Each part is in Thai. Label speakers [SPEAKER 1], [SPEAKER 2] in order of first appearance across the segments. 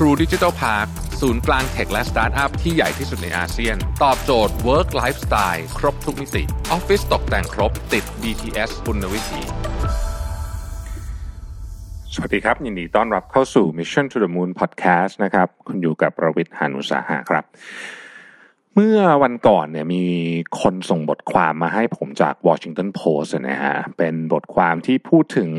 [SPEAKER 1] True Digital Park ศูนย์กลางเทคและสตาร์ทอัพที่ใหญ่ที่สุดในอาเซียน ตอบโจทย์ Work Lifestyle ครบทุกมิติออฟฟิศตกแต่งครบติด BTS คุณวิถีสวัสดีครับ ยินดีต้อนรับเข้าสู่ Mission to the Moon Podcast นะครับ คุณอยู่กับประวิทย์หานุสาหะครับ เมื่อวันก่อนเนี่ยมีคนส่งบทความมาให้ผมจาก Washington Post นะฮะเป็นบทความที่พูดถึง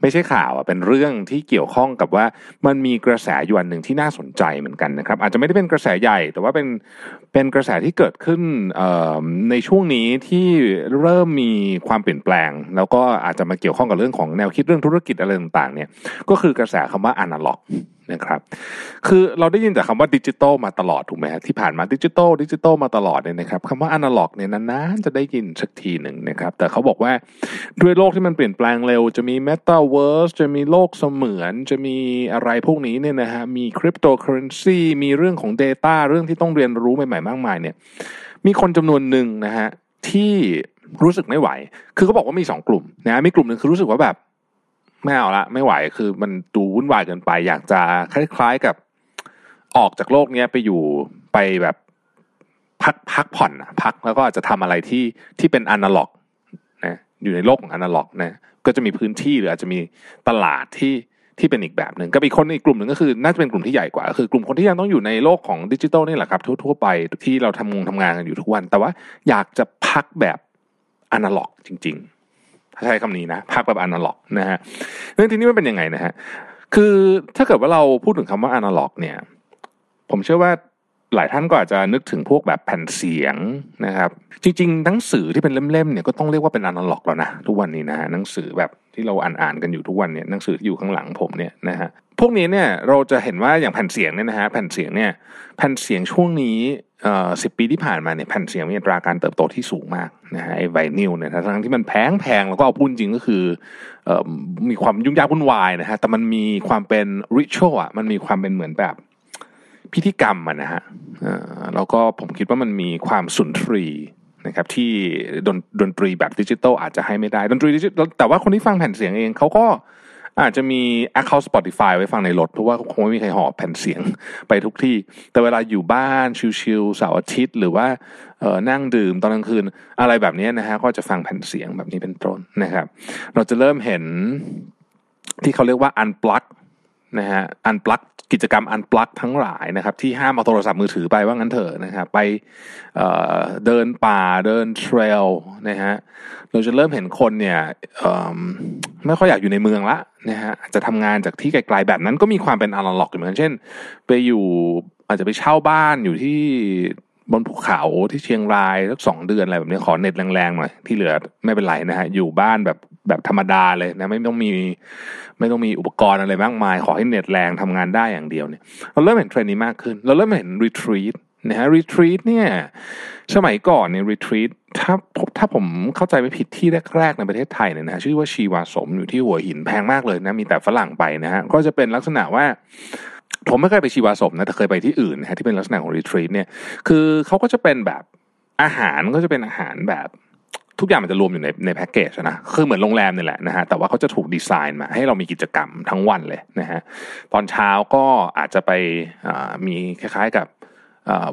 [SPEAKER 1] ไม่ใช่ข่าวอะเป็นเรื่องที่เกี่ยวข้องกับว่ามันมีกระแสอยู่อันหนึ่งที่น่าสนใจเหมือนกันนะครับ อาจจะไม่ได้เป็นกระแสใหญ่ แต่ว่าเป็นเป็นกระแสที่เกิดขึ้นในช่วงนี้ที่เริ่มมีความเปลี่ยนแปลง แล้วก็อาจจะมาเกี่ยวข้องกับเรื่องของแนวคิดเรื่องธุรกิจอะไรต่างๆเนี่ยก็คือกระแสคำว่าอนาล็อก นะครับ คือเราได้ยินแต่คำว่าดิจิตอลมาตลอดถูกไหมที่ผ่านมาดิจิตอลดิจิตอลมาตลอดเนี่ยนะครับคำว่าอนาล็อกเนี่ยนานๆจะได้ยินสักทีหนึ่งนะครับ แต่เขาบอกว่าด้วยโลกที่มันเปลี่ยนแปลงเร็ว จะมีเมตาเวิร์สจะมีโลกเสมือน จะมีอะไรพวกนี้เนี่ยนะฮะมีคริปโตเคอเรนซีมีเรื่องของ Data เรื่องที่ต้องเรียนรู้ใหม่ๆมากมายเนี่ยมีคนจำนวนหนึ่งนะฮะที่รู้สึกไม่ไหว คือเขาบอกว่ามีสองกลุ่มนะ มีกลุ่มหนึ่งคือรู้สึกว่าแบบ ไม่เอาละไม่ไหวคือมันดูวุ่นวายเกินไป อยากจะคล้ายๆกับออกจากโลกนี้ไปอยู่ไปแบบพักพักผ่อนพักแล้วก็อาจจะทำอะไรที่ที่เป็นอนาล็อกนะอยู่ในโลกของอนาล็อกนะก็จะมีพื้นที่หรืออาจจะมีตลาดที่ที่เป็นอีกแบบหนึ่งก็อีกคนอีกกลุ่มหนึ่งก็คือ น่าจะเป็นกลุ่มที่ใหญ่กว่าคือกลุ่มคนที่ยังต้องอยู่ในโลกของดิจิทัลนี่แหละครับ ทั่วๆไปที่เราทำงงทำงานกันอยู่ทุกวัน แต่ว่าอยากจะพักแบบอนาล็อกจริง ๆ ใช้คำนี้นะภาคแบบอนาล็อกนะฮะเรื่องที่นี้มันเป็นยังไงนะฮะคือถ้าเกิดว่าเราพูดถึงคำว่าอนาล็อก เนี่ย ผมเชื่อว่าหลายท่านก็อาจจะนึกถึงพวกแบบแผ่นเสียงนะครับ จริงๆหนังสือที่เป็นเล่มๆเนี่ยก็ต้องเรียกว่าเป็นอนาล็อกแล้วนะทุกวันนี้นะฮะหนังสือแบบที่เราอ่านๆกันอยู่ทุกวันเนี่ยหนังสือที่อยู่ข้างหลังผมเนี่ยนะฮะพวกนี้เนี่ยเราจะเห็นว่าอย่างแผ่นเสียงเนี่ยนะฮะแผ่นเสียงเนี่ยแผ่นเสียงช่วงนี้ เออสิบปีที่ผ่านมาเนี่ยแผ่นเสียงมีอัตราการเติบโตที่สูงมากนะฮะไอ้ไวนิลเนี่ยทั้งที่มันแพงแพงแล้วก็เอาพูดจริงก็คือเอ่อมีความยุ่งยากวุ่นวายนะฮะแต่มันมีความเป็นritual อะมันมีความเป็นเหมือนแบบพิธีกรรมอะนะฮะแล้วก็ผมคิดว่ามันมีความสุนทรีนะครับที่ดนดนตรีแบบดิจิตอลอาจจะให้ไม่ได้ดนตรีดิจิตอลแต่ว่าคนที่ฟังแผ่นเสียงเองเขาก็ อาจจะมี Account Spotify ไว้ฟังในรถ เพราะว่าคงไม่มีใครหอบแผ่นเสียงไปทุกที่ แต่เวลาอยู่บ้านชิลๆเสาร์อาทิตย์ หรือว่าเออนั่งดื่มตอนกลางคืน อะไรแบบนี้นะฮะก็จะฟังแผ่นเสียงแบบนี้เป็นต้นนะครับ เราจะเริ่มเห็นที่เขาเรียกว่า unplug นะฮะ unplug กิจกรรมอันปลั๊กทั้งหลายนะครับ ที่ห้ามเอาโทรศัพท์มือถือไปว่างั้นเถอะนะครับไปเเดินป่าเดินเทรลนะฮะเราจะเริ่มเห็นคนเนี่ยไม่ค่อยอยากอยู่ในเมืองละนะฮะจะทำงานจากที่ไกลๆแบบนั้นก็มีความเป็นอนาล็อกเหมือนกันเช่น ไปอยู่อาจจะไปเช่าบ้านอยู่ที่บนภูเขาที่เชียงรายสักสองเดือนอะไรแบบนี้ขอเน็ตแรงๆหน่อยที่เหลือไม่เป็นไรนะฮะอยู่บ้านแบบ แบบธรรมดาเลยนะไม่ต้องมีไม่ต้องมีอุปกรณ์อะไรมากมาย ขอให้เน็ตแรงทำงานได้อย่างเดียวเนี่ยเราเริ่มเห็นเทรนด์นี้มากขึ้น เราเริ่มเห็น retreat นะฮะ retreat เนี่ยสมัยก่อนเนี่ย retreat ถ้าถ้าผมเข้าใจไม่ผิดที่แรก ๆ ในประเทศไทยเนี่ยนะชื่อว่าชีวาสมอยู่ที่หัวหินแพงมากเลยนะมีแต่ฝรั่งไปนะฮะก็จะเป็นลักษณะว่าผมไม่เคยไปชีวาสมนะแต่เคยไปที่อื่นนะฮะที่เป็นลักษณะของ retreat เนี่ยคือเขาก็จะเป็นแบบอาหารก็จะเป็นอาหารแบบ ทุกอย่างมันจะรวมอยู่ในในแพ็กเกจนะคือเหมือนโรงแรมนี่แหละนะฮะแต่ว่าเขาจะถูกดีไซน์มาให้เรามีกิจกรรมทั้งวันเลยนะฮะตอนเช้าก็อาจจะไปมีคล้ายๆกับ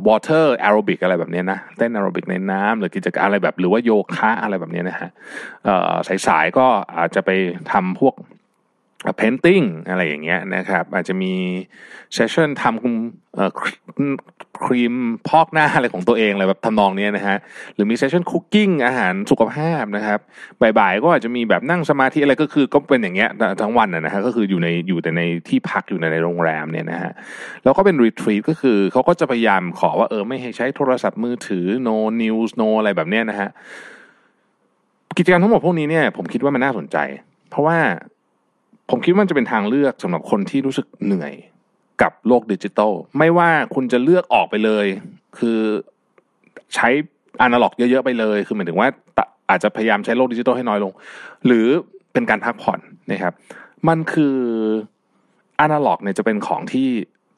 [SPEAKER 1] water aerobic อะไรแบบนี้นะเต้นแอโรบิกในน้ำหรือกิจกรรมอะไรแบบหรือว่าโยคะอะไรแบบนี้นะฮะสายๆก็อาจจะไปทำพวก painting อะไรอย่างเงี้ยนะครับอาจจะมีsession ทำ ครีมพอกหน้าอะไรของตัวเองอะไรแบบทำนองนี้นะฮะหรือมี session cooking อาหารสุขภาพนะครับบ่ายๆก็อาจจะมีแบบนั่งสมาธิอะไรก็คือก็เป็นอย่างเงี้ยทั้งวันนะฮะก็คืออยู่ในอยู่แต่ในที่พักอยู่ในโรงแรมเนี่ยนะฮะแล้วก็เป็น retreat ก็คือเขาก็จะพยายามขอว่าเออไม่ให้ใช้โทรศัพท์มือถือ no news no อะไรแบบเนี้ยนะฮะกิจกรรมทั้งหมดพวกนี้เนี่ยผมคิดว่ามันน่าสนใจ เพราะว่าผมคิดว่ามันจะเป็นทางเลือกสำหรับคนที่รู้สึกเหนื่อย กับโลกดิจิตอลไม่ว่าคุณจะเลือกออกไปเลย คือใช้อนาล็อกเยอะ ๆ ไปเลย คือหมายถึงว่าอาจจะพยายามใช้โลกดิจิตอลให้น้อยลง หรือเป็นการพักผ่อนนะครับ มันคืออนาล็อกเนี่ยจะเป็นของที่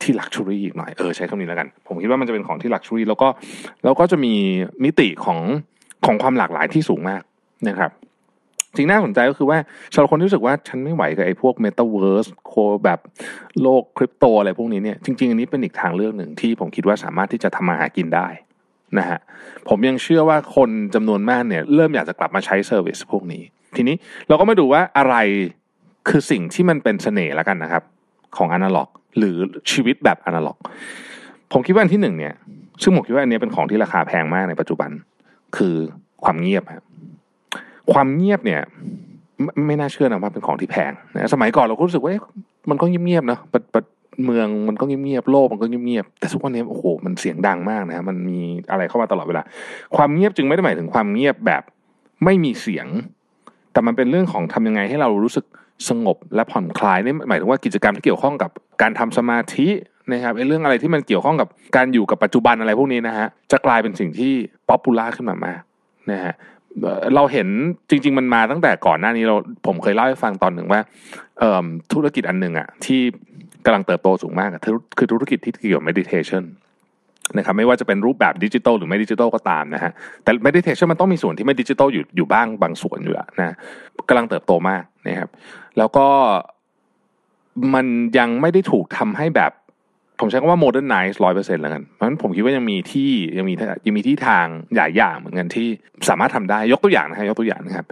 [SPEAKER 1] ที่ luxury อีกหน่อย เออใช้คำนี้แล้วกัน ผมคิดว่ามันจะเป็นของที่ luxury แล้วก็แล้วก็จะมีมิติของของความหลากหลายที่สูงมากนะครับ สิ่งน่าสนใจก็คือว่าสำหรับคนที่รู้สึกว่าฉันไม่ไหวกับไอ้พวกเมตาเวิร์สโคแบบโลกคริปโตอะไรพวกนี้เนี่ยจริง ๆ อันนี้เป็นอีกทางเลือกหนึ่งที่ผมคิดว่าสามารถที่จะทำมาหากินได้นะฮะผมยังเชื่อว่าคนจำนวนมากเนี่ยเริ่มอยากจะกลับมาใช้ service พวกนี้ ทีนี้เราก็มาดูว่าอะไรคือสิ่งที่มันเป็นเสน่ห์แล้วกันนะครับ ของอนาล็อก หรือชีวิตแบบอนาล็อก ผมคิดว่าอันที่หนึ่งเนี่ยซึ่งผมคิดว่าอันนี้เป็นของที่ราคาแพงมากในปัจจุบัน คือความเงียบครับ ความเงียบเนี่ยไม่ไม่น่าเชื่อนะว่าเป็นของที่แพงนะสมัยก่อนเราก็รู้สึกว่ามันก็เงียบๆเนาะเมืองมันก็เงียบๆโลกมันก็เงียบๆแต่ทุกวันนี้โอ้โหมันเสียงดังมากนะมันมีอะไรเข้ามาตลอดเวลาความเงียบจึงไม่ได้หมายถึงความเงียบแบบไม่มีเสียง แต่มันเป็นเรื่องของทำยังไงให้เรารู้สึกสงบและผ่อนคลายนี่หมายถึงว่ากิจกรรมที่เกี่ยวข้องกับการทำสมาธินะครับไอ้เรื่องอะไรที่มันเกี่ยวข้องกับการอยู่กับปัจจุบันอะไรพวกนี้นะฮะจะกลายเป็นสิ่งที่ popular ขึ้นมามากนะฮะ เราเห็นจริง ๆ มันมาตั้งแต่ก่อนหน้านี้เราผมเคยเล่าให้ฟังตอนหนึ่งว่าธุรกิจอันหนึ่งอะที่กำลังเติบโตสูงมากคือธุรกิจที่เกี่ยวกับ meditation นะครับไม่ว่าจะเป็นรูปแบบดิจิตอลหรือไม่ดิจิตอลก็ตามนะฮะแต่ meditation มันต้องมีส่วนที่ไม่ดิจิตอลอยู่อยู่บ้างบางส่วนอยู่แล้วนะกำลังเติบโตมากนะครับ แล้วก็มันยังไม่ได้ถูกทำให้แบบ ผมใช้คำว่า modernize ร้อยเปอร์เซ็นต์แล้วกัน เพราะฉะนั้นผมคิดว่ายังมีที่ยังมียังมีที่ทางใหญ่อย่างเหมือนกันที่สามารถทำได้ยกตัวอย่างนะฮะยกตัวอย่างนะครับ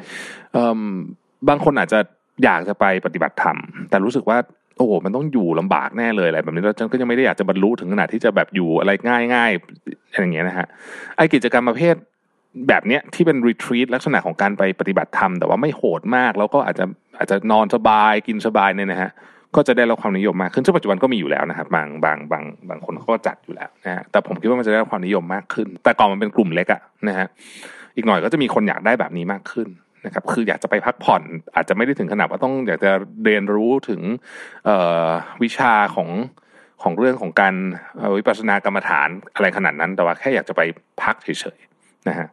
[SPEAKER 1] บางคนอาจจะอยากจะไปปฏิบัติธรรม แต่รู้สึกว่าโอ้โหมันต้องอยู่ลำบากแน่เลยอะไรแบบนี้แล้วฉันก็ยังไม่ได้อยากจะบรรลุถึงขนาดที่จะแบบอยู่อะไรง่ายๆอะไรอย่างเงี้ยนะฮะไอกิจกรรมประเภทแบบเนี้ยที่เป็นรีทรีตลักษณะของการไปปฏิบัติธรรม แต่ว่าไม่โหดมาก แล้วก็อาจจะอาจจะนอนสบายกินสบายเนี่ยนะฮะ ก็จะได้รับความนิยมมากขึ้นซึ่งปัจจุบันก็มีอยู่แล้วนะครับ บางบางบางบางคนเขาก็จัดอยู่แล้วนะฮะแต่ผมคิดว่ามันจะได้รับความนิยมมากขึ้น แต่ก่อนมันเป็นกลุ่มเล็กอะนะฮะอีกหน่อยก็จะมีคนอยากได้แบบนี้มากขึ้นนะครับคืออยากจะไปพักผ่อนอาจจะไม่ได้ถึงขนาดว่าต้องอยากจะเรียนรู้ถึงวิชาของของเรื่องของการวิปัสสนากรรมฐานอะไรขนาดนั้น แต่ว่าแค่อยากจะไปพักเฉยๆนะฮะ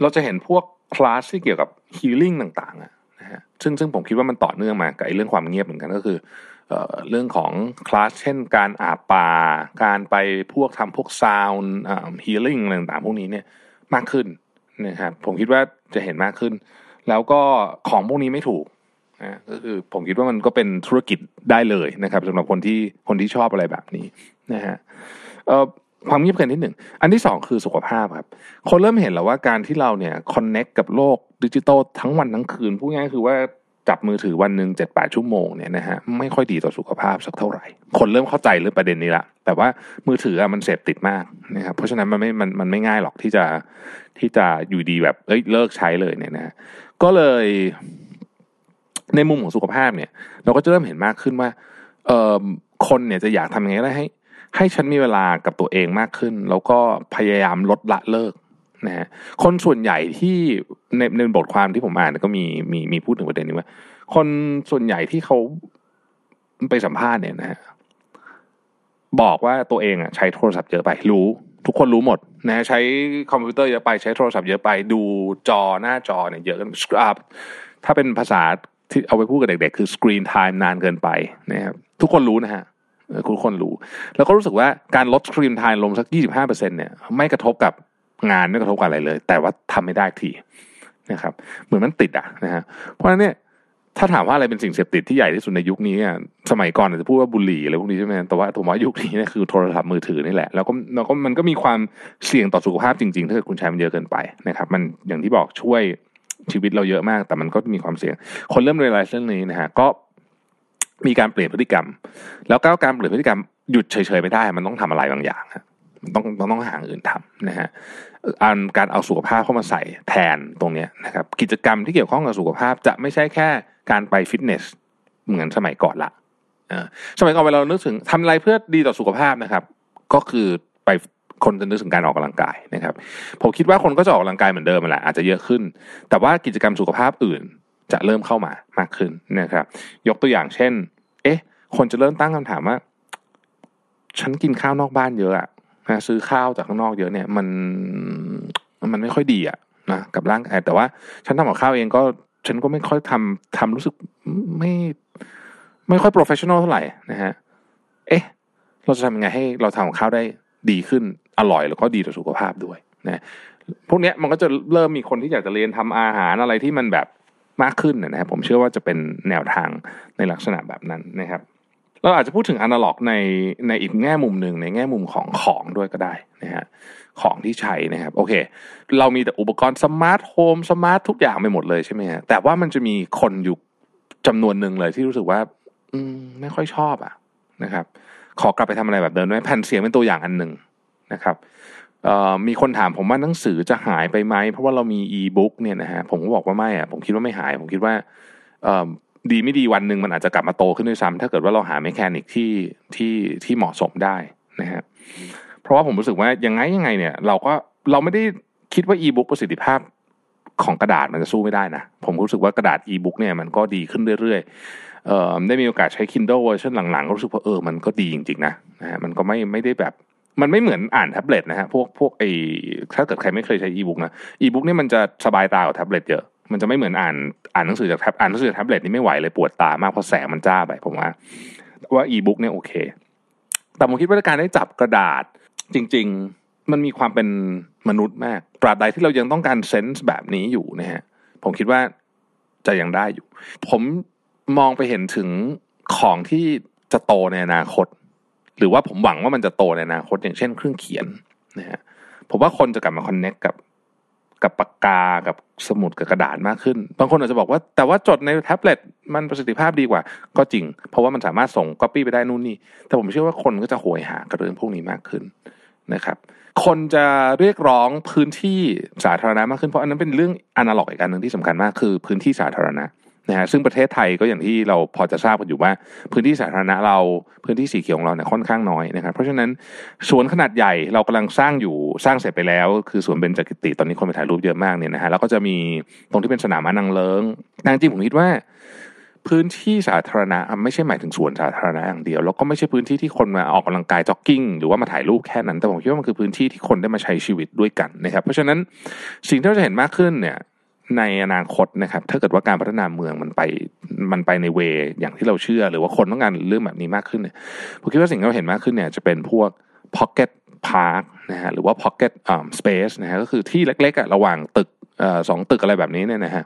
[SPEAKER 1] เราจะเห็นพวกคลาสที่เกี่ยวกับฮีลิ่งต่างๆนะฮะซึ่งซึ่งผมคิดว่ามันต่อเนื่องมากับเรื่องความเงียบเหมือนกันก็คือ เรื่องของคลาสเช่นการอาบป่า การไปพวกทำพวกซาวน์ฮีลิ่งอะไรต่างๆพวกนี้เนี่ยมากขึ้นนะครับผมคิดว่าจะเห็นมากขึ้น แล้วก็ของพวกนี้ไม่ถูกนะก็คือผมคิดว่ามันก็เป็นธุรกิจได้เลยนะครับสำหรับคนที่คนที่ชอบอะไรแบบนี้นะฮะความเงียบกันที่หนึ่ง อันที่สองคือสุขภาพครับ คนเริ่มเห็นแล้วว่าการที่เราเนี่ยคอนเน็กกับโลกดิจิตอลทั้งวันทั้งคืน พูดง่ายคือว่า จับมือถือวันหนึ่งเจ็ดแปดชั่วโมงเนี่ยนะฮะไม่ค่อยดีต่อสุขภาพสักเท่าไหร่ คนเริ่มเข้าใจเรื่องประเด็นนี้ละแต่ว่ามือถืออะมันเสพติดมากนะครับเพราะฉะนั้นมันไม่มันมันไม่ง่ายหรอกที่จะที่จะอยู่ดีแบบเอ้ยเลิกใช้เลยเนี่ยนะก็เลยในมุมของสุขภาพเนี่ย เราก็จะเริ่มเห็นมากขึ้นว่าเอ่อคนเนี่ยจะอยากทำยังไงได้ให้ ให้ฉันมีเวลากับตัวเองมากขึ้น แล้วก็พยายามลดละเลิก นะฮะคนส่วนใหญ่ที่ในในบทความที่ผมอ่านก็มีมีมีพูดถึงประเด็นนี้ว่า คนส่วนใหญ่ที่เขาไปสัมภาษณ์เนี่ยนะฮะบอกว่าตัวเองอะใช้โทรศัพท์เยอะไปรู้ ทุกคนรู้หมดนะใช้คอมพิวเตอร์เยอะไปใช้โทรศัพท์เยอะไปดูจอหน้าจอเนี่ยเยอะกันถ้าเป็นภาษาที่เอาไปพูดกับเด็กๆ คือ screen time นานเกินไปนะครับทุกคนรู้นะฮะทุกคนรู้ แล้วก็รู้สึกว่าการลด screen time ลงสักยี่สิบห้าเปอร์เซ็นเนี่ยไม่กระทบกับ งานไม่กระทบกับอะไรเลย แต่ว่าทำไม่ได้ทีนะครับ เหมือนมันติดอะนะฮะเพราะฉะนั้นเนี่ยถ้าถามว่าอะไรเป็นสิ่งเสพติดที่ใหญ่ที่สุดในยุคนี้อะสมัยก่อนอาจจะพูดว่าบุหรี่อะไรพวกนี้ใช่ไหมแต่ว่าผมว่ายุคนี้เนี่ยคือโทรศัพท์มือถือนี่แหละ แล้วก็แล้วก็มันก็มีความเสี่ยงต่อสุขภาพจริงๆถ้าเกิดคุณใช้มันเยอะเกินไปนะครับ มันอย่างที่บอกช่วยชีวิตเราเยอะมาก แต่มันก็มีความเสี่ยง คนเริ่มเรียนรู้เรื่องนี้นะฮะก็มีการเปลี่ยนพฤติกรรม แล้วก็การเปลี่ยนพฤติกรรมหยุดเฉยๆไม่ได้ มันต้องทำอะไรบางอย่าง ต้องต้องต้องหาอื่นทำนะฮะอันการเอาสุขภาพเข้ามาใส่แทนตรงนี้นะครับ กิจกรรมที่เกี่ยวข้องกับสุขภาพจะไม่ใช่แค่การไปฟิตเนสเหมือนสมัยก่อนละสมัยก่อนเวลาเรานึกถึงทำอะไรเพื่อดีต่อสุขภาพนะครับ ก็คือไปคนจะนึกถึงการออกกำลังกายนะครับผมคิดว่าคนก็จะออกกำลังกายเหมือนเดิมแหละอาจจะเยอะขึ้น แต่ว่ากิจกรรมสุขภาพอื่นจะเริ่มเข้ามามากขึ้นนะครับ ยกตัวอย่างเช่น เอ๊ะ คนจะเริ่มตั้งคำถามว่า ฉันกินข้าวนอกบ้านเยอะอะ นะซื้อข้าวจากข้างนอกเยอะเนี่ย มันมันไม่ค่อยดีอะนะกับร่างกายแต่ว่า ฉันทำกับข้าวเองก็ฉันก็ไม่ค่อยทำทำรู้สึกไม่ ไม่ค่อย professional เท่าไหร่นะฮะ เอ๊ะ เราจะทำยังไงให้เราทำกับข้าวได้ดีขึ้นอร่อยแล้วก็ดีต่อสุขภาพด้วยนะพวกเนี้ยมันก็จะเริ่มมีคนที่อยากจะเรียนทำอาหารอะไรที่มันแบบมากขึ้นนะครับผมเชื่อว่าจะเป็นแนวทางในลักษณะแบบนั้นนะครับ เราอาจจะพูดถึงอนาล็อกในในอีกแง่มุมหนึ่งในแง่มุมของของด้วยก็ได้นะฮะของที่ใช้นะครับโอเค เรามีแต่อุปกรณ์ smart home smart ทุกอย่างไปหมดเลยใช่ไหมฮะแต่ว่ามันจะมีคนอยู่จำนวนหนึ่งเลยที่รู้สึกว่า อืมไม่ค่อยชอบอะนะครับ ขอกลับไปทำอะไรแบบเดิมได้แผ่นเสียงเป็นตัวอย่างอันหนึ่งนะครับมีคนถามผมว่าหนังสือจะหายไปไหมเพราะว่าเรามีอีบุ๊กเนี่ยนะฮะผมก็บอกว่าไม่อะผมคิดว่าไม่หาย ผมคิดว่า ดีไม่ดีวันหนึ่งมันอาจจะกลับมาโตขึ้นด้วยซ้ำถ้าเกิดว่าเราหาเมคานิกที่ที่ที่เหมาะสมได้นะฮะเพราะว่าผมรู้สึกว่ายังไงยังไงเนี่ย เราก็เราไม่ได้คิดว่าอีบุ๊กประสิทธิภาพของกระดาษมันจะสู้ไม่ได้นะผมรู้สึกว่ากระดาษอีบุ๊กเนี่ยมันก็ดีขึ้นเรื่อยๆเอ่อได้มีโอกาสใช้ Kindle เวอร์ชันหลังๆก็รู้สึกว่าเออมันก็ดีจริงๆนะนะฮะมันก็ไม่ไม่ได้แบบมันไม่เหมือนอ่านแท็บเล็ตนะฮะพวกพวกไอถ้าเกิดใครไม่เคยใช้อีบุ๊กนะอีบุ๊กนี่มันจะสบายตากว่าแท็บเล็ตเยอะ มันจะไม่เหมือนอ่านอ่านหนังสือจากแท็บอ่านหนังสือจากแท็บเล็ตนี่ไม่ไหวเลยปวดตามากเพราะแสงมันจ้าไปผมว่าว่าอีบุ๊กเนี่ยโอเค แต่ผมคิดว่าการได้จับกระดาษจริง ๆ มันมีความเป็นมนุษย์มากตราบใดที่เรายังต้องการเซนส์แบบนี้อยู่นะฮะผมคิดว่าจะยังได้อยู่ ผมมองไปเห็นถึงของที่จะโตในอนาคต หรือว่าผมหวังว่ามันจะโตในอนาคตอย่างเช่นเครื่องเขียนนะฮะผมว่าคนจะกลับมาคอนเน็กกับ กับปากกากับสมุดกับกระดาษมากขึ้น บางคนอาจจะบอกว่าแต่ว่าจดในแท็บเล็ตมันประสิทธิภาพดีกว่า ก็จริง เพราะว่ามันสามารถส่งก๊อปปี้ไปได้นู่นนี่ แต่ผมเชื่อว่าคนก็จะโหยหากระเรื่องพวกนี้มากขึ้นนะครับ คนจะเรียกร้องพื้นที่สาธารณะมากขึ้นเพราะอันนั้นเป็นเรื่องอนาล็อกอีกอันหนึ่งที่สำคัญมากคือพื้นที่สาธารณะ นะฮะซึ่งประเทศไทยก็อย่างที่เราพอจะทราบกันอยู่ว่า พื้นที่สาธารณะเราพื้นที่สีเขียวของเราเนี่ยค่อนข้างน้อยนะครับเพราะฉะนั้นสวนขนาดใหญ่เรากำลังสร้างอยู่สร้างเสร็จไปแล้ว คือสวนเบญจกิติตอนนี้คนไปถ่ายรูปเยอะมากเนี่ยนะฮะแล้วก็จะมีตรงที่เป็นสนามม้านังเลิงแต่จริงผมคิดว่า พื้นที่สาธารณะไม่ใช่หมายถึงสวนสาธารณะอย่างเดียว แล้วก็ไม่ใช่พื้นที่ที่คนมาออกกำลังกายจ็อกกิ้งหรือว่ามาถ่ายรูปแค่นั้นแต่ผมคิดว่ามันคือพื้นที่ที่คนได้มาใช้ชีวิตด้วยกันนะครับเพราะฉะนั้นสิ่งที่เราจะเห็นมากขึ้นเนี่ย ในอนาคตนะครับ ถ้าเกิดว่าการพัฒนาเมืองมันไปมันไปในเวอย่างที่เราเชื่อ หรือว่าคนต้องการเรื่องแบบนี้มากขึ้นเนี่ยผมคิดว่าสิ่งที่เราเห็นมากขึ้นเนี่ยจะเป็นพวก pocket park นะฮะหรือว่า pocket um, space นะฮะก็คือที่เล็กๆอะระหว่างตึกสองตึกอะไรแบบนี้เนี่ยนะฮะ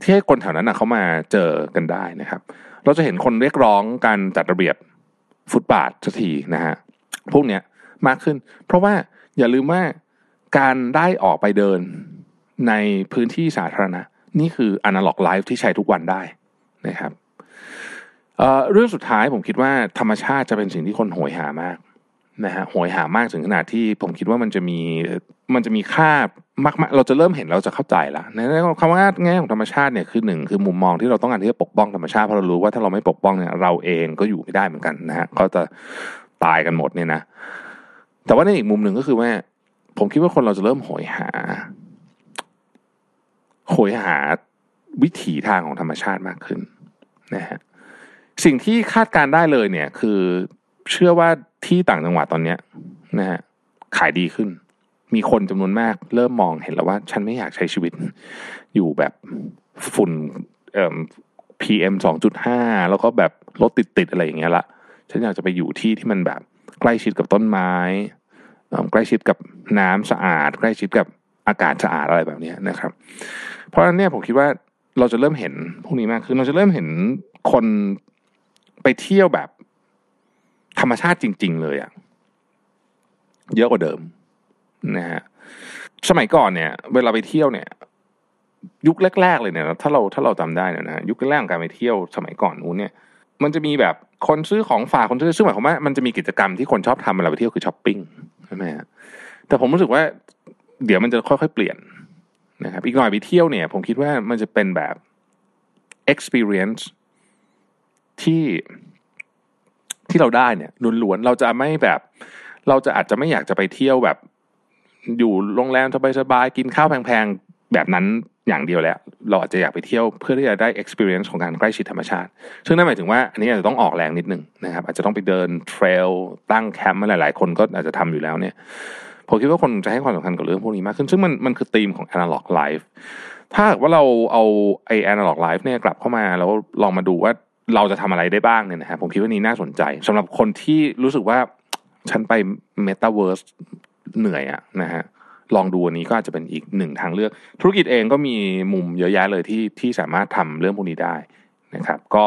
[SPEAKER 1] ที่ให้คนแถวนั้นเขามาเจอกันได้นะครับ เราจะเห็นคนเรียกร้องการจัดระเบียบฟุตบาทสักทีนะฮะพวกเนี้ยมากขึ้น เพราะว่าอย่าลืมว่าการได้ออกไปเดิน ในพื้นที่สาธารณะ นี่คืออนาล็อกไลฟ์ที่ใช้ทุกวันได้นะครับเเรื่องสุดท้ายผมคิดว่าธรรมชาติจะเป็นสิ่งที่คนโหยหามากนะฮะโหยหามากถึงขนาดที่ผมคิดว่ามันจะมีมันจะมีค่ามากๆ เราจะเริ่มเห็นเราจะเข้าใจละในคำว่าแง่ของธรรมชาติเนี่ยคือหนึ่งคือมุมมองที่เราต้องการที่จะปกป้องธรรมชาติเพราะเรารู้ว่าถ้าเราไม่ปกป้องเนี่ยเราเองก็อยู่ไม่ได้เหมือนกันนะฮะก็จะตายกันหมดเนี่ยนะแต่ว่าในอีกมุมหนึ่งก็คือว่า ผมคิดว่าคนเราจะเริ่มโหยหา โหยหาวิถีทางของธรรมชาติมากขึ้นนะฮะสิ่งที่คาดการได้เลยเนี่ย คือเชื่อว่าที่ต่างจังหวัดตอนเนี้ยนะฮะขายดีขึ้น มีคนจำนวนมาก เริ่มมองเห็นแล้วว่า ฉันไม่อยากใช้ชีวิต อยู่แบบฝุ่นเอ่อ PM สองจุดห้าแล้วก็แบบรถติดติดอะไรอย่างเงี้ยละฉันอยากจะไปอยู่ที่ที่มันแบบ ใกล้ชิดกับต้นไม้ใกล้ชิดกับน้ำสะอาด ใกล้ชิดกับอากาศสะอาดอะไรแบบนี้นะครับ เพราะฉะนั้นเนี่ยผมคิดว่าเราจะเริ่มเห็นพวกนี้มากขึ้นเราจะเริ่มเห็นคนไปเที่ยวแบบ ธรรมชาติจริง ๆ เลยอะเยอะกว่าเดิมนะฮะสมัยก่อนเนี่ย เวลาไปเที่ยวเนี่ย ยุคแรก ๆ เลยเนี่ย ถ้าเราถ้าเราจาได้เนี่ยนะยุคแรกของการไปเที่ยวสมัยก่อนนู้นเนี่ย มันจะมีแบบคนซื้อของฝากคนซื้อซึ่งหมายความว่ามันจะมีกิจกรรมที่คนชอบทำเวลาไปเที่ยวคือช้อปปิ้งใช่ไหมฮะแต่ผมรู้สึกว่า เดี๋ยวมันจะค่อยๆเปลี่ยน นะครับ อีกหน่อยไปเที่ยวเนี่ย ผมคิดว่ามันจะเป็นแบบ experience ที่ที่เราได้เนี่ยล้วนๆเราจะไม่แบบ เราจะอาจจะไม่อยากจะไปเที่ยวแบบ อยู่โรงแรมสบายๆกินข้าวแพงๆแบบนั้นอย่างเดียวแล้ว เราอาจจะอยากไปเที่ยวเพื่อที่จะได้ experience ของการใกล้ชิดธรรมชาติ ซึ่งนั่นหมายถึงว่าอันนี้อาจจะต้องออกแรงนิดนึงนะครับ อาจจะต้องไปเดินเทรลตั้งแคมป์หลายๆ คนก็อาจจะทำอยู่แล้วเนี่ย ผมคิดว่าคนจะให้ความสำคัญกับเรื่องพวกนี้มากขึ้น ซึ่งมันมันคือธีมของ analog life ถ้าว่าเราเอาไอ้ analog life เนี่ยกลับเข้ามาแล้วลองมาดูว่าเราจะทำอะไรได้บ้างเนี่ยนะฮะผมคิดว่านี้น่าสนใจสำหรับคนที่รู้สึกว่าฉันไป metaverse เหนื่อยอะนะฮะลองดูอันนี้ก็อาจจะเป็นอีกหนึ่งทางเลือก ธุรกิจเองก็มีมุมเยอะแยะเลยที่ที่สามารถทำเรื่องพวกนี้ได้นะครับ ก็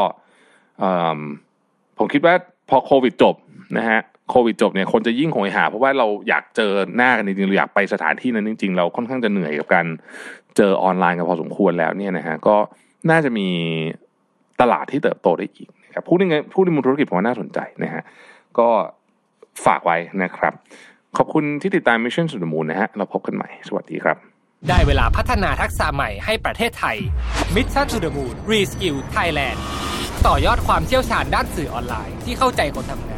[SPEAKER 1] ผมคิดว่าพอโควิดจบนะฮะ โควิดจบเนี่ยคนจะยิ่งโหยหา เพราะว่าเราอยากเจอหน้ากันจริงๆเราอยากไปสถานที่นั้นจริง ๆ เราค่อนข้างจะเหนื่อยกับการเจอออนไลน์กันพอสมควรแล้วเนี่ยนะฮะก็น่าจะมีตลาดที่เติบโตได้อีกนะครับพูดในพูดในมุมธุรกิจผมว่าน่าสนใจนะฮะก็ฝากไว้นะครับ ขอบคุณที่ติดตาม Mission to the Moon นะฮะเราพบกันใหม่ สวัสดีครับ
[SPEAKER 2] ได้เวลาพัฒนาทักษะใหม่ให้ประเทศไทย Mission to the Moon Reskill Thailand ต่อยอดความเชี่ยวชาญด้านสื่อออนไลน์ที่เข้าใจคนทำงาน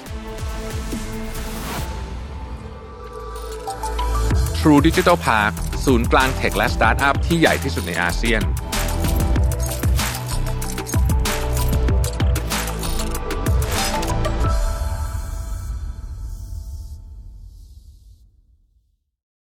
[SPEAKER 1] True Digital Park ศูนย์กลางเทคและสตาร์ทอัพที่ใหญ่ที่สุดในอาเซียน